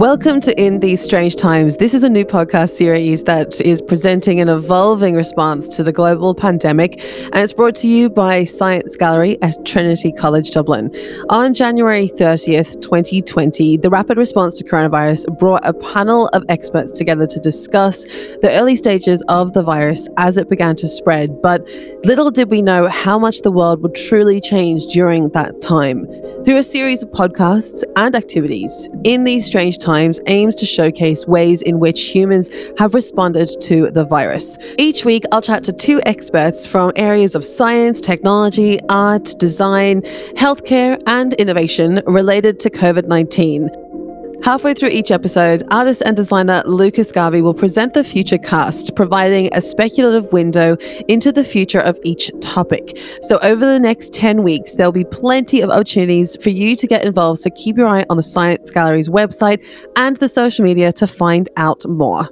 Welcome to In These Strange Times. This is a new podcast series that is presenting an evolving response to the global pandemic, and it's brought to you by Science Gallery at Trinity College Dublin. On January 30th, 2020, the rapid response to coronavirus brought a panel of experts together to discuss the early stages of the virus as it began to spread. But little did we know how much the world would truly change during that time. Through a series of podcasts and activities, In These Strange Times aims to showcase ways in which humans have responded to the virus. Each week, I'll chat to two experts from areas of science, technology, art, design, healthcare, and innovation related to COVID 19. Halfway through each episode, artist and designer Lucas Garvey will present the future cast, providing a speculative window into the future of each topic. So, over the next 10 weeks, there'll be plenty of opportunities for you to get involved. So, keep your eye on the Science Gallery's website and the social media to find out more.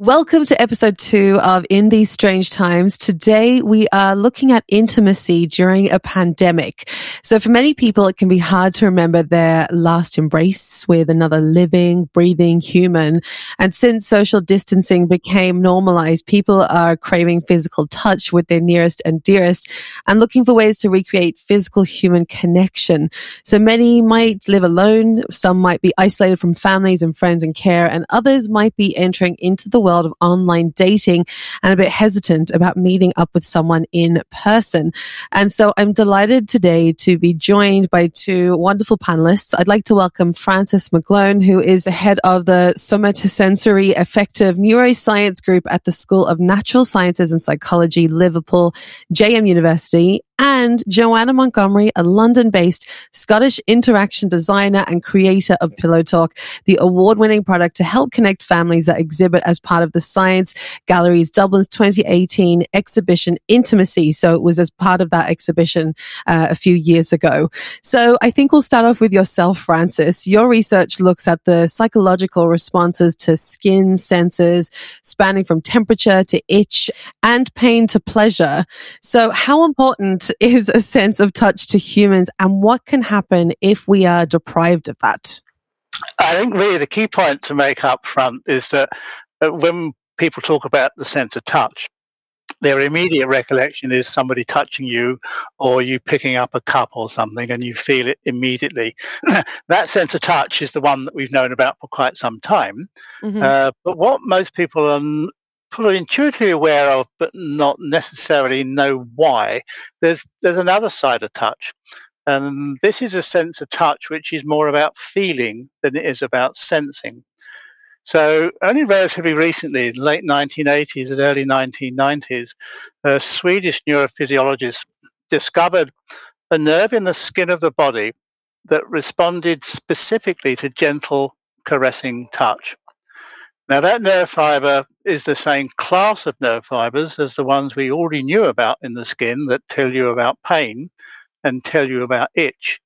Welcome to episode two of In These Strange Times. Today we are looking at intimacy during a pandemic. So for many people, it can be hard to remember their last embrace with another living, breathing human. And since social distancing became normalized, people are craving physical touch with their nearest and dearest and looking for ways to recreate physical human connection. So many might live alone. Some might be isolated from families and friends and care and others might be entering into the world world of online dating and a bit hesitant about meeting up with someone in person. And so I'm delighted today to be joined by two wonderful panelists. I'd like to welcome Francis McGlone, who is the head of the Somatosensory Affective Neuroscience Group at the School of Natural Sciences and Psychology, Liverpool, JM University, and Joanna Montgomery, a London based Scottish interaction designer and creator of Pillow Talk, the award winning product to help connect families that exhibit as part of the Science Gallery's Dublin's 2018 exhibition Intimacy. So it was as part of that exhibition uh, a few years ago. So I think we'll start off with yourself, Francis. Your research looks at the psychological responses to skin senses, spanning from temperature to itch and pain to pleasure. So, how important is a sense of touch to humans and what can happen if we are deprived of that? I think really the key point to make up front is that uh, when people talk about the sense of touch, their immediate recollection is somebody touching you or you picking up a cup or something and you feel it immediately. that sense of touch is the one that we've known about for quite some time. Mm-hmm. Uh, but what most people are are intuitively aware of, but not necessarily know why. There's there's another side of touch, and this is a sense of touch which is more about feeling than it is about sensing. So only relatively recently, late 1980s and early 1990s, a Swedish neurophysiologist discovered a nerve in the skin of the body that responded specifically to gentle caressing touch. Now, that nerve fiber is the same class of nerve fibers as the ones we already knew about in the skin that tell you about pain and tell you about itch.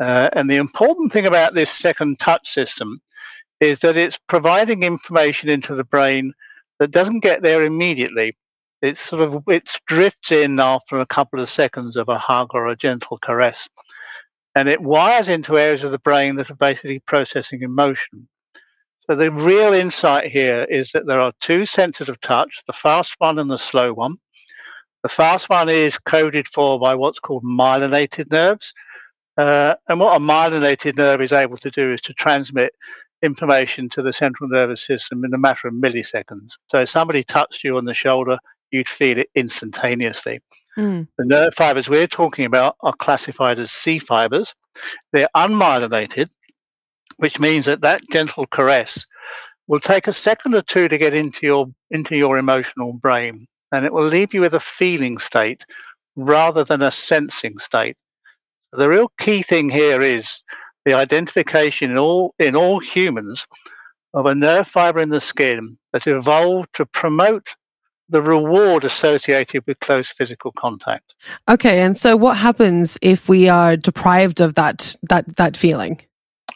Uh, and the important thing about this second touch system is that it's providing information into the brain that doesn't get there immediately. It sort of it drifts in after a couple of seconds of a hug or a gentle caress, and it wires into areas of the brain that are basically processing emotion. So the real insight here is that there are two senses of touch, the fast one and the slow one. The fast one is coded for by what's called myelinated nerves. Uh, and what a myelinated nerve is able to do is to transmit information to the central nervous system in a matter of milliseconds. So if somebody touched you on the shoulder, you'd feel it instantaneously. Mm. The nerve fibers we're talking about are classified as C fibers. They're unmyelinated, which means that that gentle caress will take a second or two to get into your into your emotional brain and it will leave you with a feeling state rather than a sensing state the real key thing here is the identification in all in all humans of a nerve fiber in the skin that evolved to promote the reward associated with close physical contact. Okay, and so what happens if we are deprived of that that that feeling?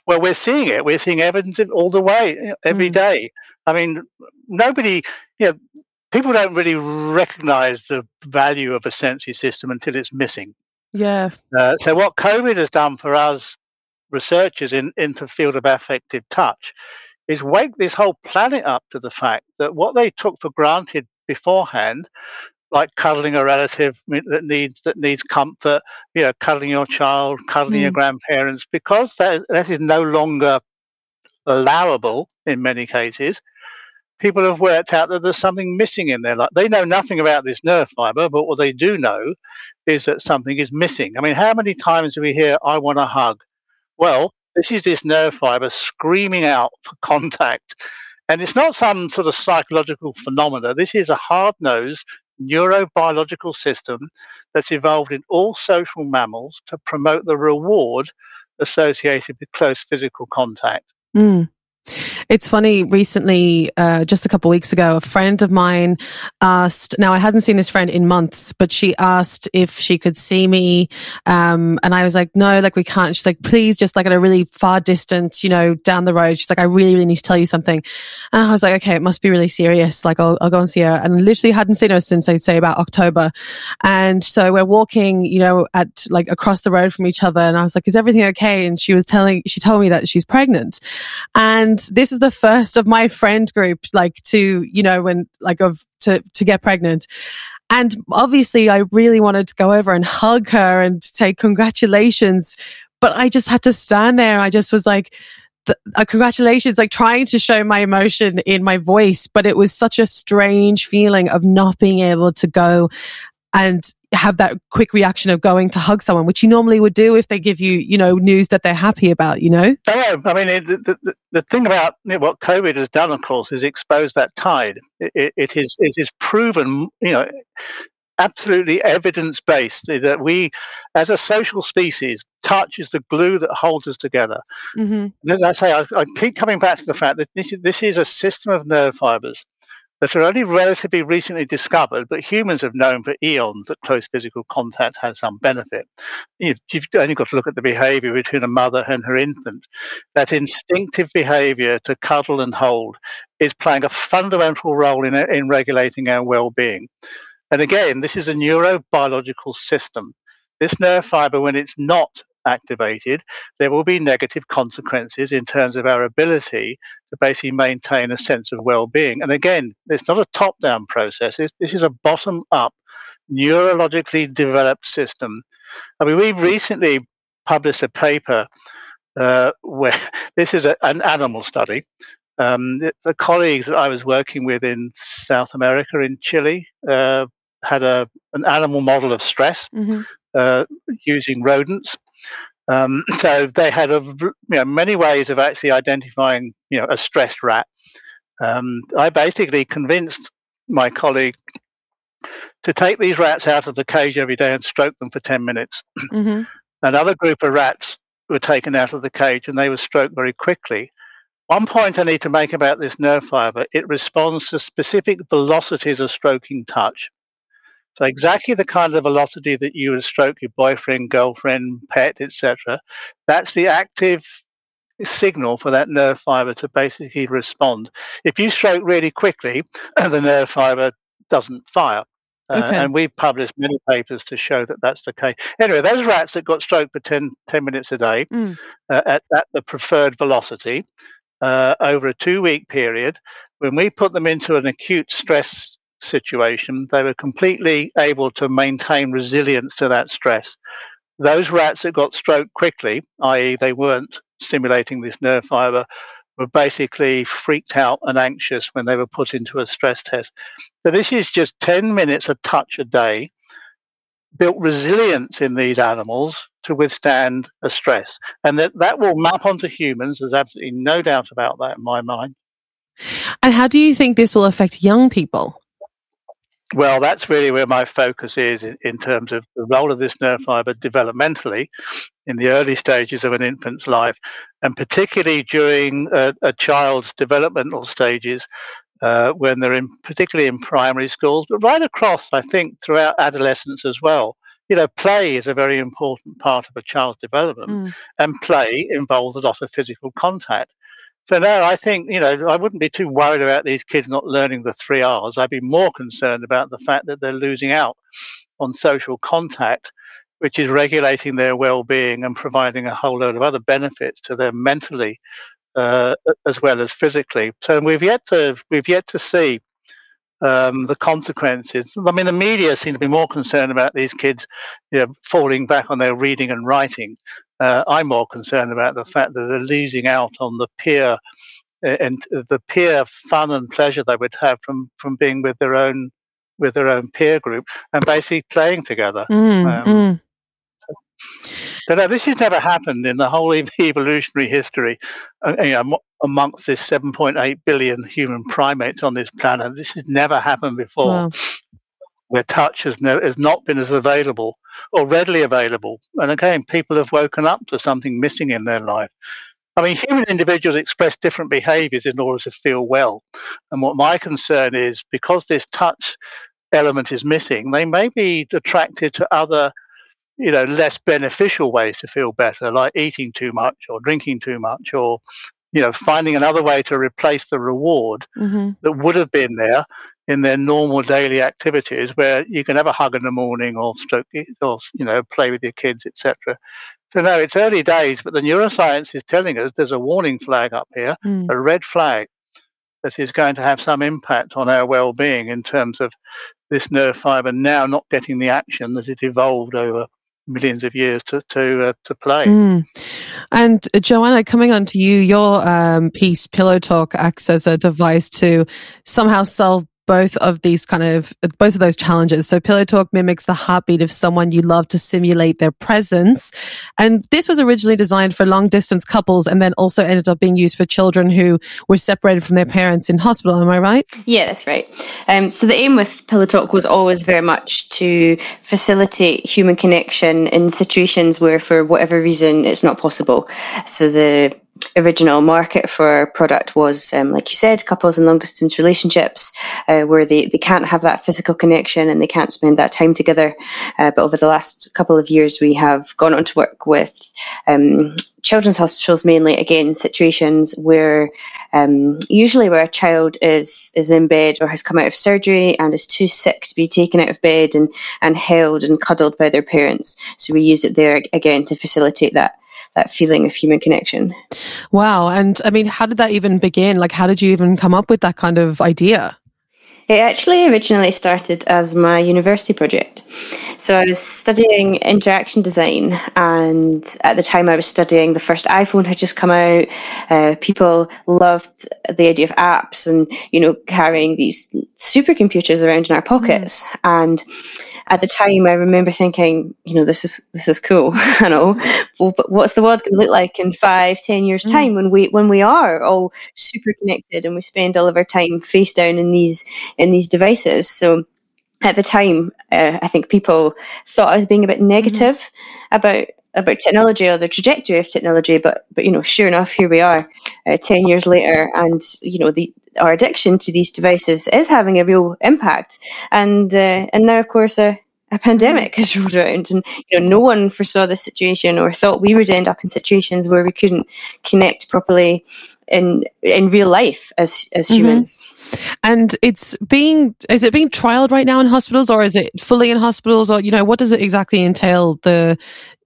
Well, we're seeing it. We're seeing evidence all the way, every mm. day. I mean, nobody, you know, people don't really recognize the value of a sensory system until it's missing. Yeah. Uh, so what COVID has done for us researchers in, in the field of affective touch is wake this whole planet up to the fact that what they took for granted beforehand, like cuddling a relative that needs that needs comfort, you know, cuddling your child, cuddling your Mm. grandparents, because that, that is no longer allowable in many cases, people have worked out that there's something missing in their life. They know nothing about this nerve fiber, but what they do know is that something is missing. I mean, how many times do we hear, I want a hug? Well, this is this nerve fiber screaming out for contact. And it's not some sort of psychological phenomena. This is a hard nosed neurobiological system that's evolved in all social mammals to promote the reward associated with close physical contact. Mm. It's funny, recently, uh, just a couple weeks ago, a friend of mine asked, now I hadn't seen this friend in months, but she asked if she could see me. Um, and I was like, no, like we can't. She's like, please, just like at a really far distance, you know, down the road. She's like, I really, really need to tell you something. And I was like, okay, it must be really serious. Like I'll, I'll go and see her. And literally hadn't seen her since I'd say about October. And so we're walking, you know, at like across the road from each other. And I was like, is everything okay? And she was telling, she told me that she's pregnant. And this is the first of my friend group, like to, you know, when like of to, to get pregnant. And obviously I really wanted to go over and hug her and say congratulations. But I just had to stand there. I just was like, uh, congratulations, like trying to show my emotion in my voice, but it was such a strange feeling of not being able to go and have that quick reaction of going to hug someone, which you normally would do if they give you, you know, news that they're happy about, you know? Oh, I mean, the, the, the thing about what COVID has done, of course, is expose that tide. It, it, it is it is proven, you know, absolutely evidence based that we, as a social species, touch is the glue that holds us together. Mm-hmm. As I say, I, I keep coming back to the fact that this this is a system of nerve fibers that are only relatively recently discovered, but humans have known for eons that close physical contact has some benefit. You've, you've, only got to look at the behavior between a mother and her infant. That instinctive behavior to cuddle and hold is playing a fundamental role in, in regulating our well being. And again, this is a neurobiological system. This nerve fiber, when it's not activated, there will be negative consequences in terms of our ability to basically maintain a sense of well being. And again, it's not a top down process, this is a bottom up, neurologically developed system. I mean, we've recently published a paper uh, where this is a, an animal study. Um, the, the, colleagues that I was working with in South America, in Chile, uh, had a, an animal model of stress mm-hmm. uh, using rodents. Um, so they had a, you know, many ways of actually identifying you know, a stressed rat. Um, I basically convinced my colleague to take these rats out of the cage every day and stroke them for 10 minutes. Mm-hmm. Another group of rats were taken out of the cage and they were stroked very quickly. One point I need to make about this nerve fiber it responds to specific velocities of stroking touch. So exactly the kind of velocity that you would stroke your boyfriend, girlfriend, pet, etc. That's the active signal for that nerve fiber to basically respond. If you stroke really quickly, the nerve fiber doesn't fire. Uh, okay. and we've published many papers to show that that's the case. Anyway, those rats that got stroked for 10, 10 minutes a day mm. uh, at, at, the preferred velocity uh, over a two week period, when we put them into an acute stress situation, they were completely able to maintain resilience to that stress. Those rats that got stroked quickly, i.e., they weren't stimulating this nerve fiber, were basically freaked out and anxious when they were put into a stress test. So, this is just 10 minutes of touch a day, built resilience in these animals to withstand a stress. And that, that will map onto humans. There's absolutely no doubt about that in my mind. And how do you think this will affect young people? Well, that's really where my focus is in, terms of the role of this nerve fiber developmentally in the early stages of an infant's life, and particularly during a, a child's developmental stages uh, when they're in, particularly in primary schools, but right across, I think, throughout adolescence as well. You know, play is a very important part of a child's development, mm. and play involves a lot of physical contact. So no, I think you know I wouldn't be too worried about these kids not learning the three R's. I'd be more concerned about the fact that they're losing out on social contact which is regulating their well-being and providing a whole load of other benefits to them mentally uh, as well as physically. So we've yet to we've yet to see um, the consequences. I mean, the media seem to be more concerned about these kids, you know, falling back on their reading and writing. Uh, I'm more concerned about the fact that they're losing out on the peer and the peer fun and pleasure they would have from from being with their own with their own peer group and basically playing together. Mm, um, mm. But this has never happened in the whole evolutionary history. Uh, you know, amongst this 7.8 billion human primates on this planet, this has never happened before. Wow. Where touch has, no, has not been as available or readily available. And again, people have woken up to something missing in their life. I mean, human individuals express different behaviors in order to feel well. And what my concern is because this touch element is missing, they may be attracted to other, you know, less beneficial ways to feel better, like eating too much or drinking too much or, you know, finding another way to replace the reward mm-hmm. that would have been there in their normal daily activities where you can have a hug in the morning or stroke or you know play with your kids etc so no it's early days but the neuroscience is telling us there's a warning flag up here mm. a red flag that is going to have some impact on our well-being in terms of this nerve fiber now not getting the action that it evolved over millions of years to to uh, to play. Mm. And uh, Joanna, coming on to you, your um, piece Pillow Talk acts as a device to somehow solve both of these kind of both of those challenges. So Pillow Talk mimics the heartbeat of someone you love to simulate their presence. And this was originally designed for long distance couples and then also ended up being used for children who were separated from their parents in hospital. Am I right? Yeah, that's right. Um, so the aim with Pillow Talk was always very much to facilitate human connection in situations where for whatever reason it's not possible. So the original market for product was, um, like you said, couples in long distance relationships uh, where they, they can't have that physical connection and they can't spend that time together. Uh, but over the last couple of years, we have gone on to work with um, children's hospitals mainly, again, situations where um, usually where a child is is in bed or has come out of surgery and is too sick to be taken out of bed and, and held and cuddled by their parents. So we use it there again to facilitate that that feeling of human connection. Wow. And I mean, how did that even begin? Like, how did you even come up with that kind of idea? It actually originally started as my university project. So I was studying interaction design, and at the time I was studying, the first iPhone had just come out. Uh, people loved the idea of apps and you know carrying these supercomputers around in our pockets, mm. and at the time, I remember thinking, you know, this is this is cool. I know, well, but what's the world going to look like in five, ten years' mm. time when we when we are all super connected and we spend all of our time face down in these in these devices? So at the time, uh, I think people thought I was being a bit negative mm about about technology or the trajectory of technology. But but you know, sure enough, here we are, uh, ten years later, and you know the our addiction to these devices is having a real impact. And uh, and now, of course, a, a pandemic has rolled around, and you know, no one foresaw this situation or thought we would end up in situations where we couldn't connect properly in in real life as as mm-hmm. humans. And it's being is it being trialed right now in hospitals, or is it fully in hospitals, or you know, what does it exactly entail the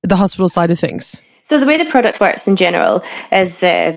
the hospital side of things? So the way the product works in general is uh,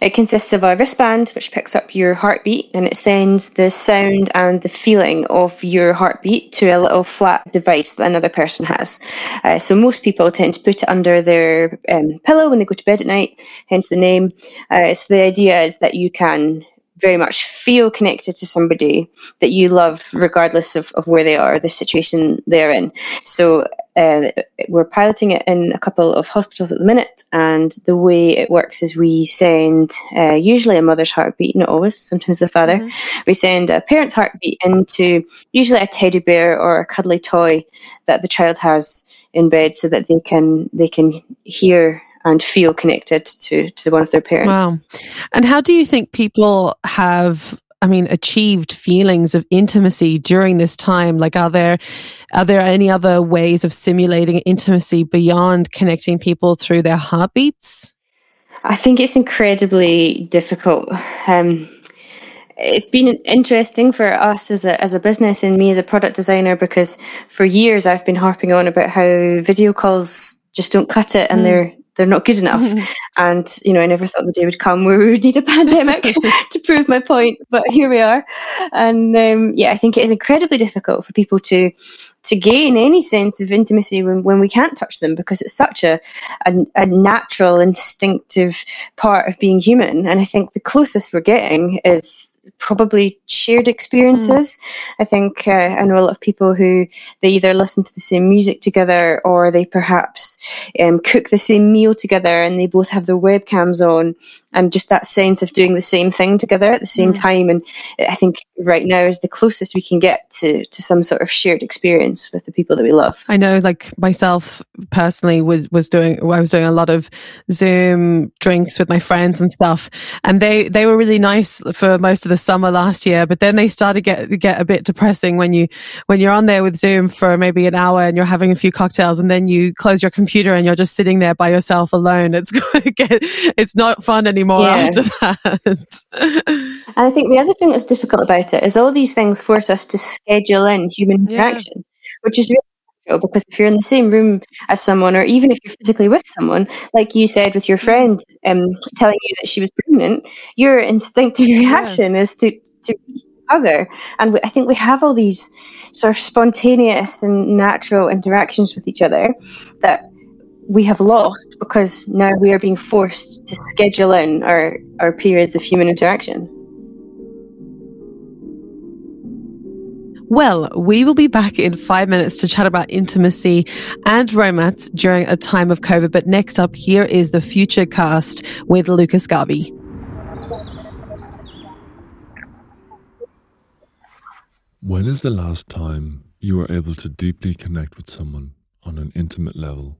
it consists of a wristband which picks up your heartbeat and it sends the sound and the feeling of your heartbeat to a little flat device that another person has. Uh, so most people tend to put it under their um, pillow when they go to bed at night, hence the name. Uh, so the idea is that you can very much feel connected to somebody that you love, regardless of, of where they are, the situation they're in. So uh, we're piloting it in a couple of hospitals at the minute, and the way it works is we send uh, usually a mother's heartbeat, not always, sometimes the father. Mm-hmm. We send a parent's heartbeat into usually a teddy bear or a cuddly toy that the child has in bed, so that they can they can hear and feel connected to to one of their parents. Wow. And how do you think people have I mean achieved feelings of intimacy during this time? Like are there are there any other ways of simulating intimacy beyond connecting people through their heartbeats? I think it's incredibly difficult. Um, it's been interesting for us as a as a business and me as a product designer because for years I've been harping on about how video calls just don't cut it and mm. they're they're not good enough. and you know, I never thought the day would come where we would need a pandemic to prove my point, but here we are. And um, yeah, I think it is incredibly difficult for people to to gain any sense of intimacy when, when we can't touch them because it's such a, a, a natural instinctive part of being human and i think the closest we're getting is probably shared experiences. Mm. I think uh, I know a lot of people who they either listen to the same music together or they perhaps um, cook the same meal together and they both have their webcams on and just that sense of doing the same thing together at the same mm. time. And I think right now is the closest we can get to, to some sort of shared experience with the people that we love. I know, like myself personally, was was doing I was doing a lot of Zoom drinks with my friends and stuff, and they they were really nice for most of the summer last year. But then they started get get a bit depressing when you when you're on there with Zoom for maybe an hour and you're having a few cocktails, and then you close your computer and you're just sitting there by yourself alone. It's it's not fun anymore yeah. after that. and I think the other thing that's difficult about it is all these things force us to schedule in human interaction, yeah. which is really because if you're in the same room as someone, or even if you're physically with someone, like you said with your friend um, telling you that she was pregnant, your instinctive reaction yeah. is to to hug her. And we, I think we have all these sort of spontaneous and natural interactions with each other that we have lost because now we are being forced to schedule in our, our periods of human interaction. Well, we will be back in five minutes to chat about intimacy and romance during a time of COVID. But next up, here is the Future Cast with Lucas Garvey. When is the last time you were able to deeply connect with someone on an intimate level?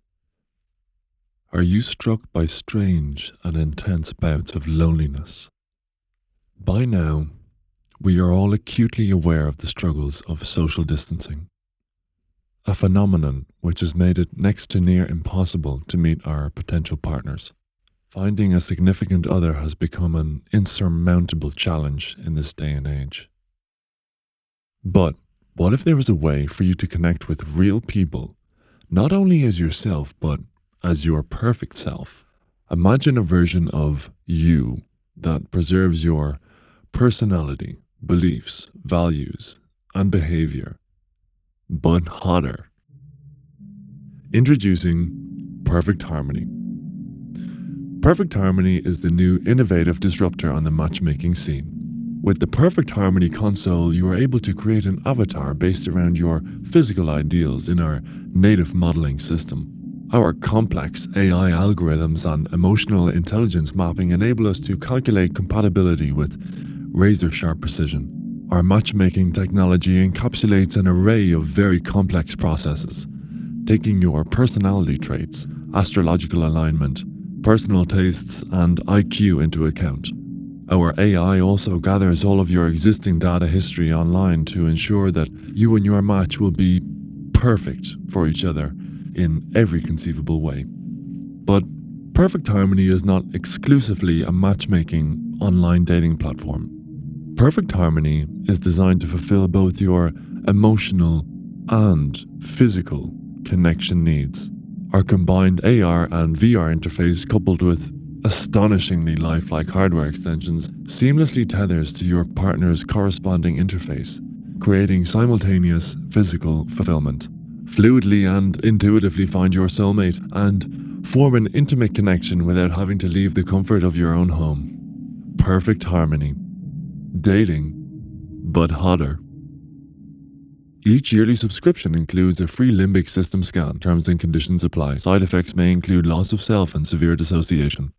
Are you struck by strange and intense bouts of loneliness? By now, we are all acutely aware of the struggles of social distancing, a phenomenon which has made it next to near impossible to meet our potential partners. Finding a significant other has become an insurmountable challenge in this day and age. But what if there was a way for you to connect with real people, not only as yourself, but as your perfect self. Imagine a version of you that preserves your personality, beliefs, values, and behavior, but hotter. Introducing Perfect Harmony. Perfect Harmony is the new innovative disruptor on the matchmaking scene. With the Perfect Harmony console, you are able to create an avatar based around your physical ideals in our native modeling system. Our complex AI algorithms and emotional intelligence mapping enable us to calculate compatibility with razor sharp precision. Our matchmaking technology encapsulates an array of very complex processes, taking your personality traits, astrological alignment, personal tastes, and IQ into account. Our AI also gathers all of your existing data history online to ensure that you and your match will be perfect for each other in every conceivable way. But Perfect Harmony is not exclusively a matchmaking online dating platform. Perfect Harmony is designed to fulfill both your emotional and physical connection needs. Our combined AR and VR interface, coupled with astonishingly lifelike hardware extensions, seamlessly tethers to your partner's corresponding interface, creating simultaneous physical fulfillment fluidly and intuitively find your soulmate and form an intimate connection without having to leave the comfort of your own home. Perfect harmony. Dating, but hotter. Each yearly subscription includes a free limbic system scan. Terms and conditions apply. Side effects may include loss of self and severe dissociation.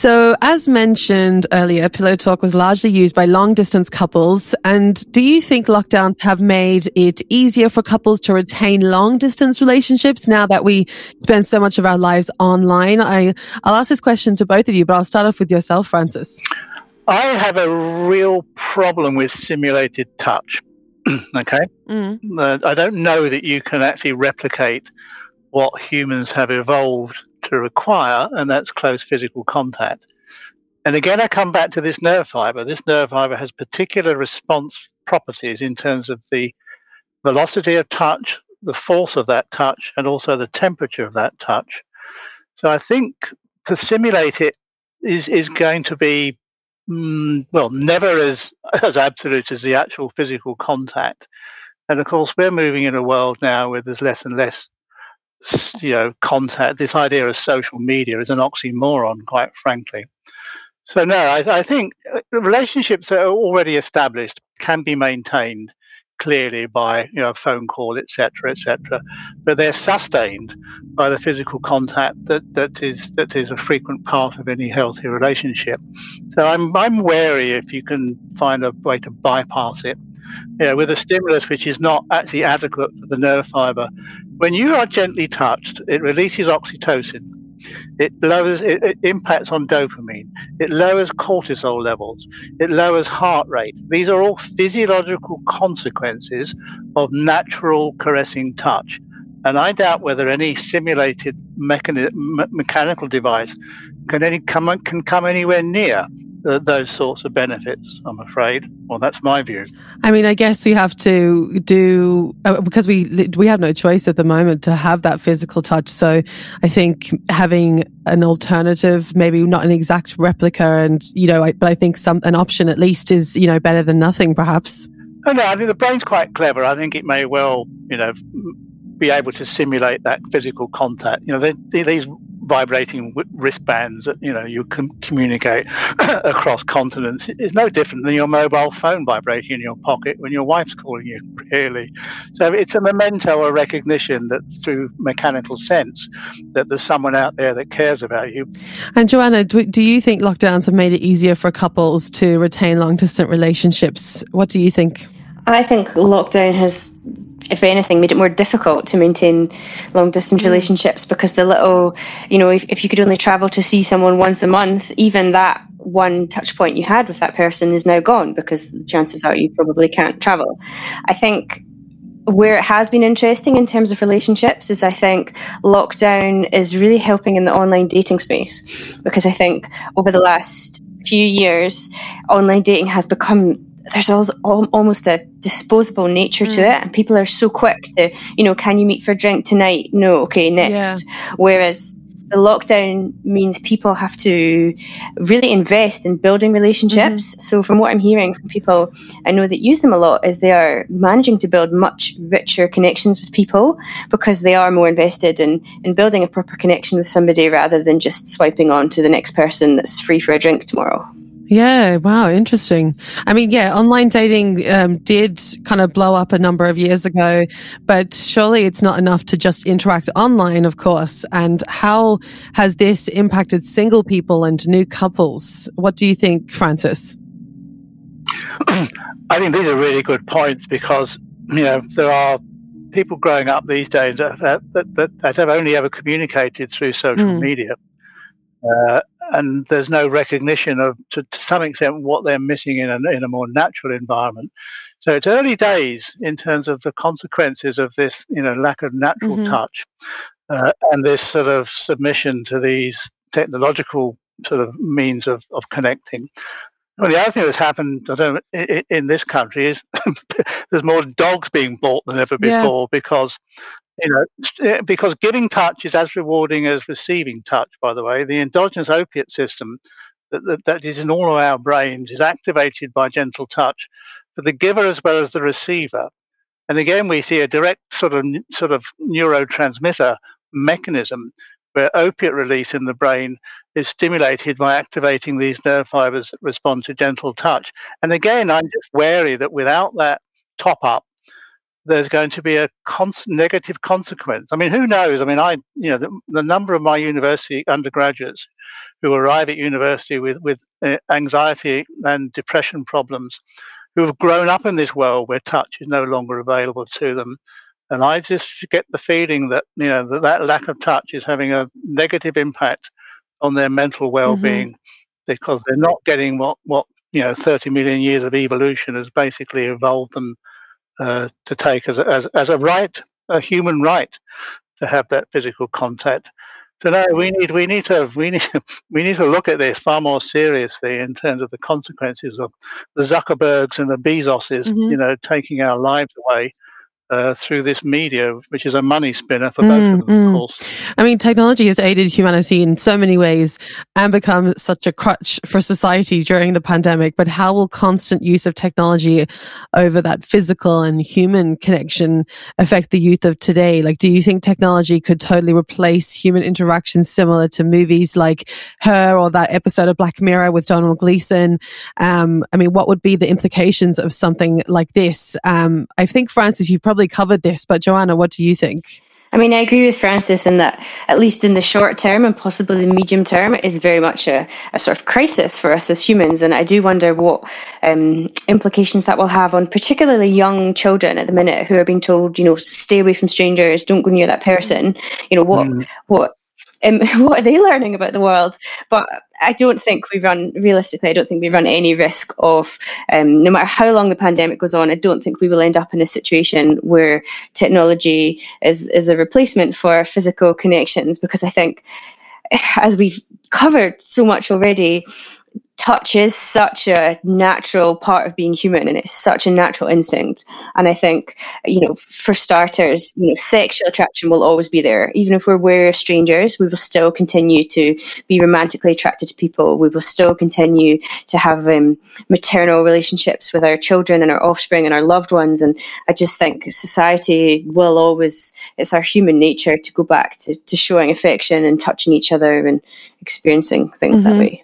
So, as mentioned earlier, Pillow Talk was largely used by long distance couples. And do you think lockdowns have made it easier for couples to retain long distance relationships now that we spend so much of our lives online? I, I'll ask this question to both of you, but I'll start off with yourself, Francis. I have a real problem with simulated touch. okay. Mm. Uh, I don't know that you can actually replicate what humans have evolved to require, and that's close physical contact. And again, I come back to this nerve fiber. This nerve fiber has particular response properties in terms of the velocity of touch, the force of that touch, and also the temperature of that touch. So I think to simulate it is is going to be mm, well never as as absolute as the actual physical contact. And of course, we're moving in a world now where there's less and less you know contact. This idea of social media is an oxymoron, quite frankly. So no, I, I think uh, relationships that are already established can be maintained clearly by you know phone call, etc., etc. But they're sustained by the physical contact that, that is that is a frequent part of any healthy relationship. So I'm I'm wary if you can find a way to bypass it. Know, with a stimulus which is not actually adequate for the nerve fiber. When you are gently touched, it releases oxytocin, it lowers, it, it, impacts on dopamine. It lowers cortisol levels. It lowers heart rate. These are all physiological consequences of natural caressing touch. And I doubt whether any simulated mechani- me- mechanical device can any come can come anywhere near those sorts of benefits. I'm afraid. Well, that's my view. I mean, I guess we have to do uh, because we we have no choice at the moment to have that physical touch. So I think having an alternative, maybe not an exact replica, and you know, I, but I think some an option at least is you know better than nothing, perhaps. Oh, no, I think the brain's quite clever. I think it may well, you know, be able to simulate that physical contact. You know, they, these vibrating wristbands that you know you can communicate across continents is no different than your mobile phone vibrating in your pocket when your wife's calling you really. So it's a memento a recognition that through mechanical sense that there's someone out there that cares about you. And joanna do, do you think lockdowns have made it easier for couples to retain long distance relationships? What do you think? I think lockdown has if anything, made it more difficult to maintain long distance mm. relationships because the little, you know, if, if you could only travel to see someone once a month, even that one touch point you had with that person is now gone because chances are you probably can't travel. I think where it has been interesting in terms of relationships is I think lockdown is really helping in the online dating space because I think over the last few years, online dating has become there's also almost a disposable nature mm. to it and people are so quick to you know can you meet for a drink tonight no okay next yeah. whereas the lockdown means people have to really invest in building relationships. Mm-hmm. So, from what I'm hearing from people I know that use them a lot, is they are managing to build much richer connections with people because they are more invested in, in building a proper connection with somebody rather than just swiping on to the next person that's free for a drink tomorrow. Yeah, wow, interesting. I mean, yeah, online dating um, did kind of blow up a number of years ago, but surely it's not enough to just interact online, of course. And how has this impacted single people and new couples? What do you think, Francis? I think these are really good points because, you know, there are people growing up these days that, that, that, that have only ever communicated through social mm. media. Uh, and there's no recognition of, to, to, some extent, what they're missing in a, in a more natural environment. So it's early days in terms of the consequences of this, you know, lack of natural mm-hmm. touch uh, and this sort of submission to these technological sort of means of, of connecting. Well, the other thing that's happened I don't, in, in this country is there's more dogs being bought than ever before yeah. because you know, eh, because giving touch is as rewarding as receiving touch, by the way. The endogenous opiate system that, that, that is in all of our brains is activated by gentle touch for the giver as well as the receiver. And again, we see a direct sort of sort of neurotransmitter mechanism where opiate release in the brain is stimulated by activating these nerve fibers that respond to gentle touch. And again, I'm just wary that without that top up, there's going to be a negative consequence. I mean, who knows? I mean, I, you know, the, the, number of my university undergraduates who arrive at university with with uh, anxiety and depression problems, who have grown up in this world where touch is no longer available to them, and I just get the feeling that you know that, that lack of touch is having a negative impact on their mental well-being mm-hmm. because they're not getting what what you know 30 million years of evolution has basically evolved them uh, to take as a, as, as a right, a human right, to have that physical contact. So no, we need we need to we need we need to look at this far more seriously in terms of the consequences of the Zuckerbergs and the Bezoses, Mhm. you know, taking our lives away uh, through this media, which is a money spinner for Mm, both of them, mm. of course. I mean, technology has aided humanity in so many ways and become such a crutch for society during the pandemic. But how will constant use of technology over that physical and human connection affect the youth of today? Like, do you think technology could totally replace human interactions similar to movies like Her or that episode of Black Mirror with Domhnall Gleeson? Um, I mean, what would be the implications of something like this? Um, I think, Francis, you've probably covered this, but Joanna, what do you think? I mean, I agree with Francis in that, at least in the short term and possibly the medium term, it is very much a, a sort of crisis for us as humans. And I do wonder what um, implications that will have on particularly young children at the minute who are being told, you know, stay away from strangers, don't go near that person. You know, what, Mm. what, um, what are they learning about the world? But I don't think we run, realistically, I don't think we run any risk of, um, no matter how long the pandemic goes on, I don't think we will end up in a situation where technology is, is a replacement for physical connections because I think, as we've covered so much already, touch is such a natural part of being human and it's such a natural instinct. And I think, you know, for starters, you know, sexual attraction will always be there. Even if we're wary of strangers, we will still continue to be romantically attracted to people. We will still continue to have um, maternal relationships with our children and our offspring and our loved ones. And I just think society will always, it's our human nature to go back to, to showing affection and touching each other and experiencing things that Mhm. way.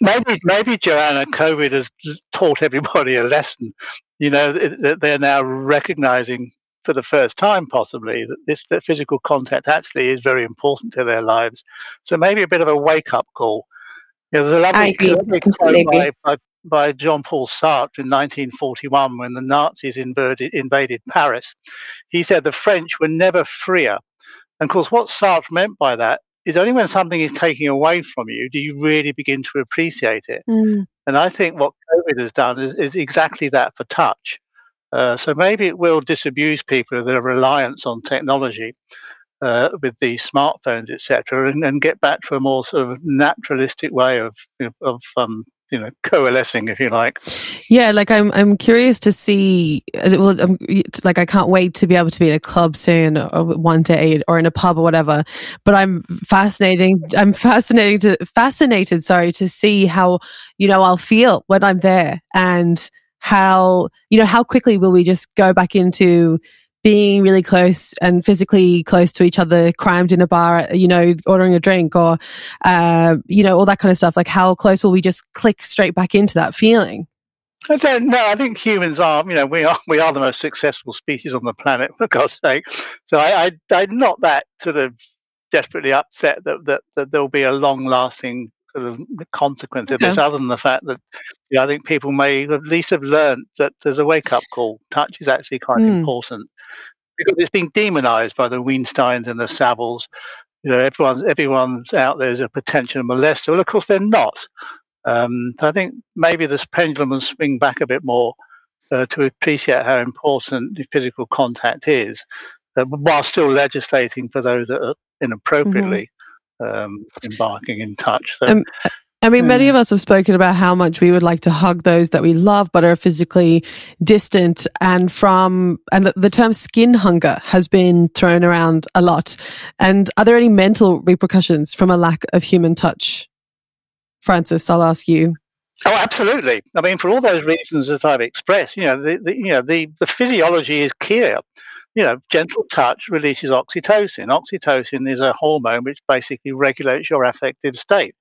Maybe, maybe Joanna, COVID has taught everybody a lesson. You know that they're now recognizing for the first time, possibly, that this that physical contact actually is very important to their lives. So maybe a bit of a wake up call. You know, there's a lovely, lovely quote by, by, by John Paul Sartre in 1941 when the Nazis invaded, invaded Paris. He said the French were never freer. And of course, what Sartre meant by that is only when something is taken away from you do you really begin to appreciate it. And I think what COVID has done is, is exactly that for touch. Uh, so maybe it will disabuse people of their reliance on technology uh, with the smartphones, etc., and, and get back to a more sort of naturalistic way of you know, of um, you know coalescing, if you like. Yeah, like I'm, I'm curious to see. uh, Well, I'm, like I can't wait to be able to be in a club soon, or one day, or in a pub or whatever. But I'm fascinating. I'm fascinating to fascinated. Sorry to see how you know I'll feel when I'm there, and how you know how quickly will we just go back into being really close and physically close to each other, crammed in a bar, you know, ordering a drink or, uh, you know, all that kind of stuff. Like, how close will we just click straight back into that feeling? I don't know. I think humans are, you know, we are we are the most successful species on the planet, for God's sake. So I, I I'm not that sort of desperately upset that that, that there'll be a long lasting sort of consequence of this, other than the fact that you know, I think people may at least have learned that there's a wake up call. Touch is actually quite Mm. important because it's been demonized by the Weinsteins and the Saviles. You know, everyone's everyone's out there as a potential molester. Well, of course they're not. Um, so I think maybe this pendulum will swing back a bit more uh, to appreciate how important the physical contact is, uh, while still legislating for those that are inappropriately um, embarking in touch. So, Um, I mean, many of us have spoken about how much we would like to hug those that we love but are physically distant. And from, and the, the term skin hunger has been thrown around a lot. And are there any mental repercussions from a lack of human touch? Francis, I'll ask you. Oh, absolutely. I mean, for all those reasons that I've expressed, you know, the, the you know the the physiology is clear. You know, gentle touch releases oxytocin. Oxytocin is a hormone which basically regulates your affective state.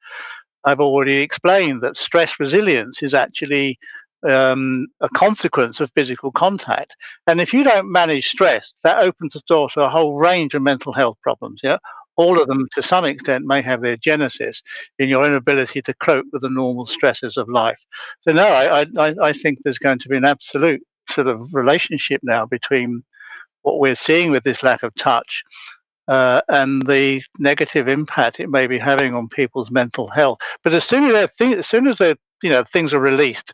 I've already explained that stress resilience is actually um, a consequence of physical contact. And if you don't manage stress, that opens the door to a whole range of mental health problems. Yeah, all of them to some extent may have their genesis in your inability to cope with the normal stresses of life. So no, I, I, I think there's going to be an absolute sort of relationship now between what we're seeing with this lack of touch uh, and the negative impact it may be having on people's mental health. But as soon as they're as soon as you know things are released,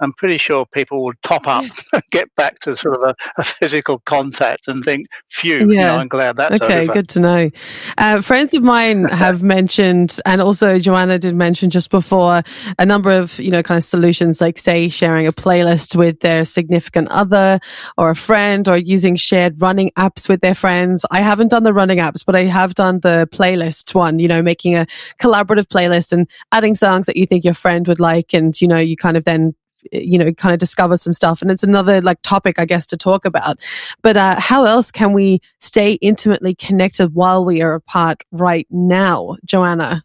I'm pretty sure people will top up, get back to sort of a, a physical contact, and think, "Phew, yeah. You know, I'm glad that's okay." Over. Good to know. Uh, friends of mine have mentioned, and also Joanna did mention just before, a number of you know kind of solutions, like say sharing a playlist with their significant other or a friend, or using shared running apps with their friends. I haven't done the running apps, but I have done the playlist one. You know, making a collaborative playlist and adding songs that you think your friend would like, and you know, you kind of then you know kind of discover some stuff and it's another like topic i guess to talk about but uh, how else can we stay intimately connected while we are apart right now joanna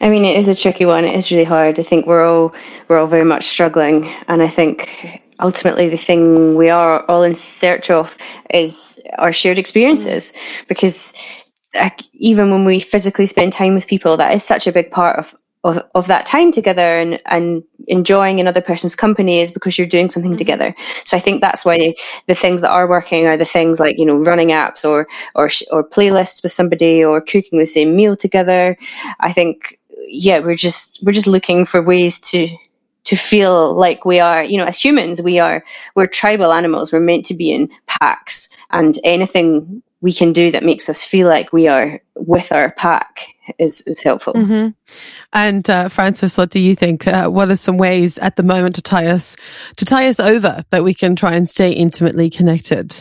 I mean, it is a tricky one. It is really hard. I think we're all we're all very much struggling, and I think ultimately the thing we are all in search of is our shared experiences, mm. because even when we physically spend time with people, that is such a big part of of, of that time together and, and enjoying another person's company is because you're doing something mm-hmm. together. So I think that's why the things that are working are the things like you know running apps or or or playlists with somebody or cooking the same meal together. I think yeah we're just we're just looking for ways to to feel like we are you know as humans we are we're tribal animals we're meant to be in packs and anything we can do that makes us feel like we are with our pack is is helpful. Mm-hmm. And uh, Francis, what do you think? Uh, what are some ways at the moment to tie us to tie us over that we can try and stay intimately connected?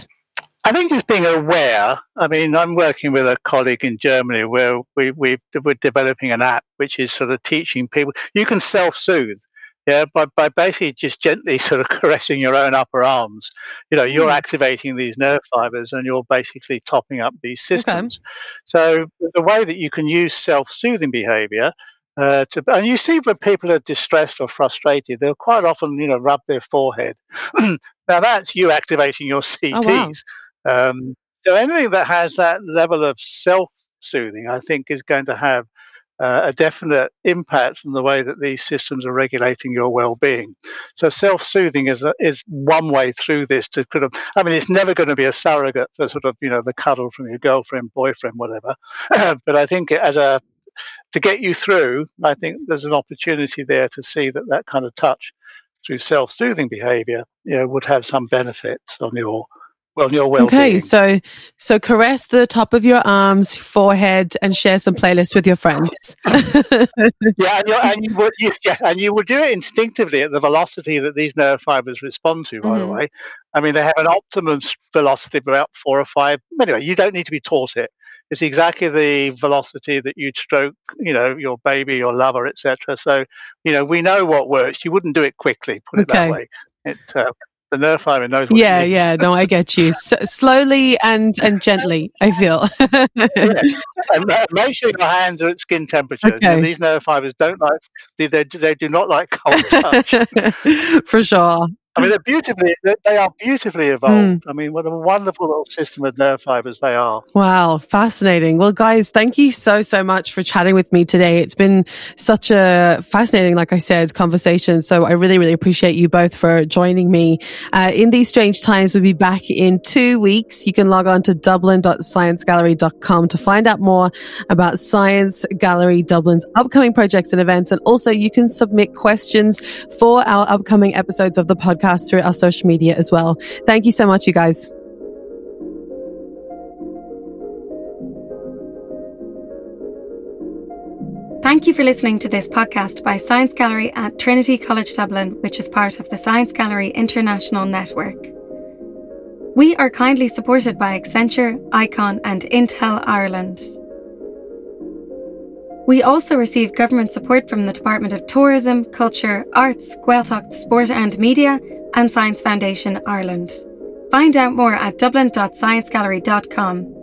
I think just being aware. I mean, I'm working with a colleague in Germany where we, we we're developing an app which is sort of teaching people. You can self-soothe yeah, by, by basically just gently sort of caressing your own upper arms, you know, you're mm. activating these nerve fibers and you're basically topping up these systems. Okay. So the way that you can use self-soothing behavior uh, to, and you see when people are distressed or frustrated, they'll quite often, you know, rub their forehead. now that's you activating your CTs. Oh, wow. um, so anything that has that level of self-soothing, I think, is going to have uh, a definite impact on the way that these systems are regulating your well-being. So self-soothing is a, is one way through this to kind of. I mean, it's never going to be a surrogate for sort of you know the cuddle from your girlfriend, boyfriend, whatever. but I think as a to get you through, I think there's an opportunity there to see that that kind of touch through self-soothing behavior, you know, would have some benefits on your well, your well Okay, so so caress the top of your arms, forehead, and share some playlists with your friends. yeah, and, and you would you, yeah, and you would do it instinctively at the velocity that these nerve fibers respond to. By mm-hmm. the way, I mean they have an optimum velocity of about four or five. Anyway, you don't need to be taught it. It's exactly the velocity that you'd stroke, you know, your baby, your lover, etc. So, you know, we know what works. You wouldn't do it quickly. Put it okay. that way. It, uh, the nerve fiber knows what yeah yeah no i get you. S- slowly and and gently i feel. Yeah. and make sure your hands are at skin temperature okay. these nerve fibers don't like they, they, they do not like cold touch. For sure I mean, they're beautifully, they are beautifully evolved. Mm. I mean, what a wonderful little system of nerve fibers they are. Wow, fascinating. Well, guys, thank you so, so much for chatting with me today. It's been such a fascinating, like I said, conversation. So I really, really appreciate you both for joining me. Uh, in these strange times, we'll be back in two weeks. You can log on to dublin.sciencegallery.com to find out more about Science Gallery Dublin's upcoming projects and events. And also you can submit questions for our upcoming episodes of the podcast podcast through our social media as well. Thank you so much, you guys. Thank you for listening to this podcast by Science Gallery at Trinity College Dublin, which is part of the Science Gallery International Network. We are kindly supported by Accenture, Icon, and Intel Ireland. We also receive government support from the Department of Tourism, Culture, Arts, Gaeltacht, Sport and Media, and Science Foundation Ireland. Find out more at dublin.sciencegallery.com.